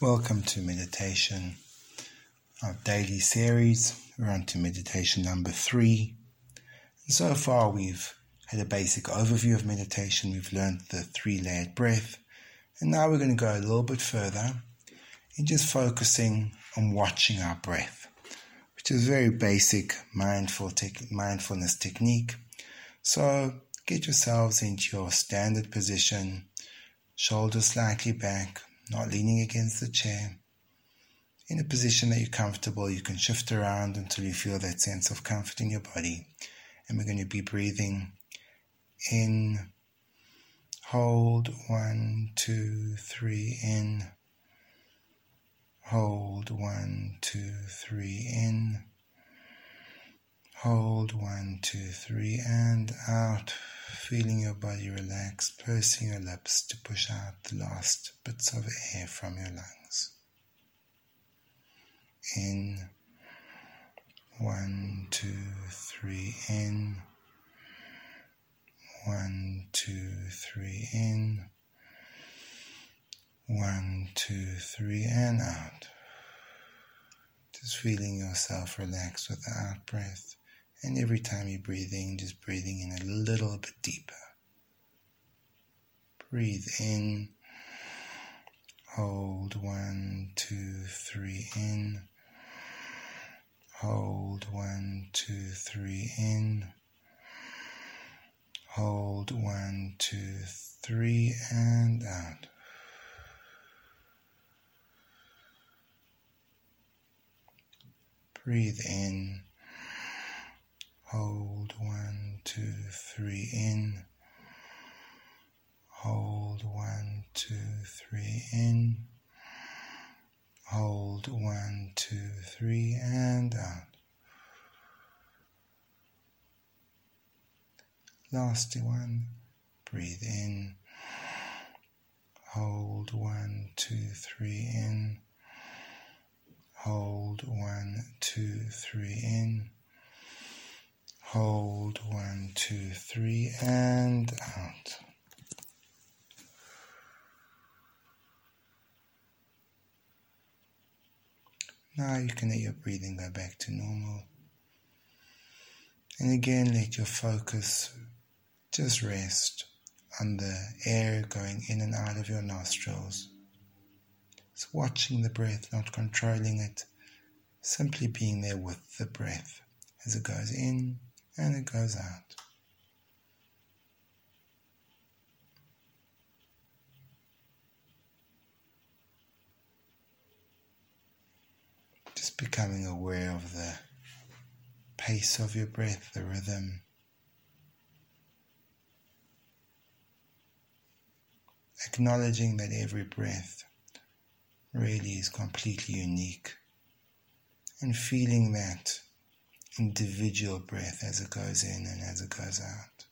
Welcome to meditation, our daily series. We're on to meditation number three. So far, we've had a basic overview of meditation. We've learned the three layered breath. And now we're going to go a little bit further in just focusing on watching our breath, which is a very basic mindful te- mindfulness technique. So get yourselves into your standard position, shoulders slightly back not leaning against the chair. In a position that you're comfortable, you can shift around until you feel that sense of comfort in your body. And we're going to be breathing in, hold, one, two, three, in, hold, one, two, three, in, hold, one, two, three, and out feeling your body relax, pursing your lips to push out the last bits of air from your lungs. In, one, two, three, in, one, two, three, in, one, two, three, and out. Just feeling yourself relax with the out breath. And every time you're breathing, just breathing in a little bit deeper. Breathe in. Hold one, two, three in. Hold one, two, three in. Hold one, two, three, and out. Breathe in. Hold one, two, three in. Hold one, two, three in. Hold one, two, three, and out. Last one. Breathe in. Hold one, two, three in. Hold one, two, three in. Hold one, two, three, and out. Now you can let your breathing go back to normal. And again, let your focus just rest on the air going in and out of your nostrils. It's watching the breath, not controlling it, simply being there with the breath as it goes in and it goes out. Just becoming aware of the pace of your breath, the rhythm. Acknowledging that every breath really is completely unique and feeling that individual breath as it goes in and as it goes out.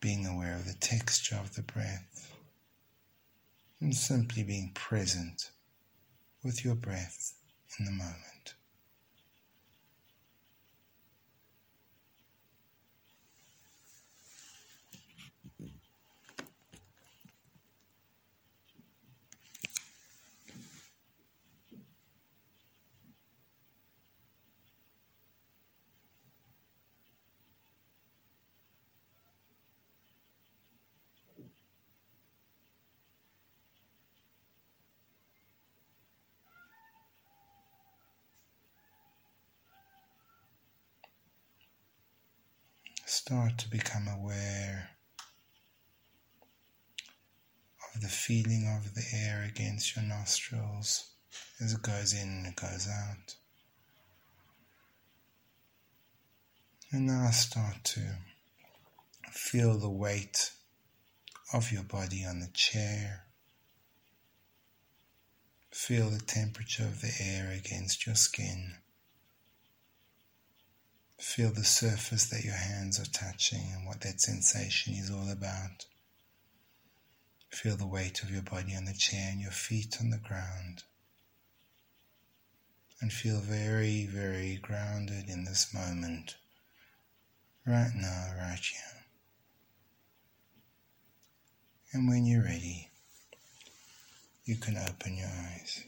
Being aware of the texture of the breath and simply being present with your breath in the moment. Start to become aware of the feeling of the air against your nostrils as it goes in and it goes out. And now start to feel the weight of your body on the chair. Feel the temperature of the air against your skin. Feel the surface that your hands are touching and what that sensation is all about. Feel the weight of your body on the chair and your feet on the ground. And feel very, very grounded in this moment, right now, right here. And when you're ready, you can open your eyes.